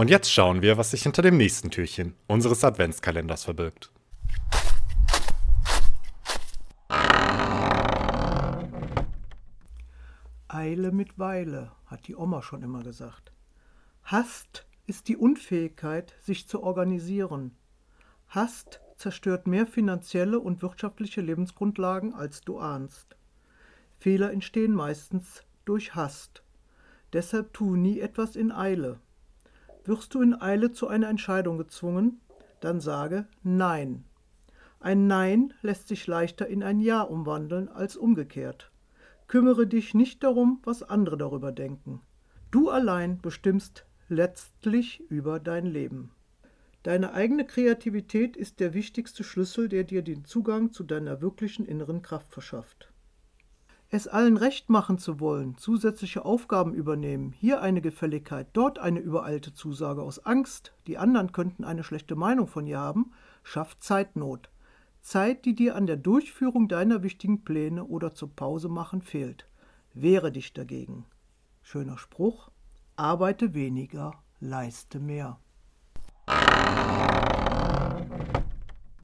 Und jetzt schauen wir, was sich hinter dem nächsten Türchen unseres Adventskalenders verbirgt. Eile mit Weile, hat die Oma schon immer gesagt. Hast ist die Unfähigkeit, sich zu organisieren. Hast zerstört mehr finanzielle und wirtschaftliche Lebensgrundlagen, als du ahnst. Fehler entstehen meistens durch Hast. Deshalb tu nie etwas in Eile. Wirst du in Eile zu einer Entscheidung gezwungen, dann sage Nein. Ein Nein lässt sich leichter in ein Ja umwandeln als umgekehrt. Kümmere dich nicht darum, was andere darüber denken. Du allein bestimmst letztlich über dein Leben. Deine eigene Kreativität ist der wichtigste Schlüssel, der dir den Zugang zu deiner wirklichen inneren Kraft verschafft. Es allen recht machen zu wollen, zusätzliche Aufgaben übernehmen, hier eine Gefälligkeit, dort eine übereilte Zusage aus Angst, die anderen könnten eine schlechte Meinung von dir haben, schafft Zeitnot. Zeit, die dir an der Durchführung deiner wichtigen Pläne oder zur Pause machen fehlt. Wehre dich dagegen. Schöner Spruch. Arbeite weniger, leiste mehr.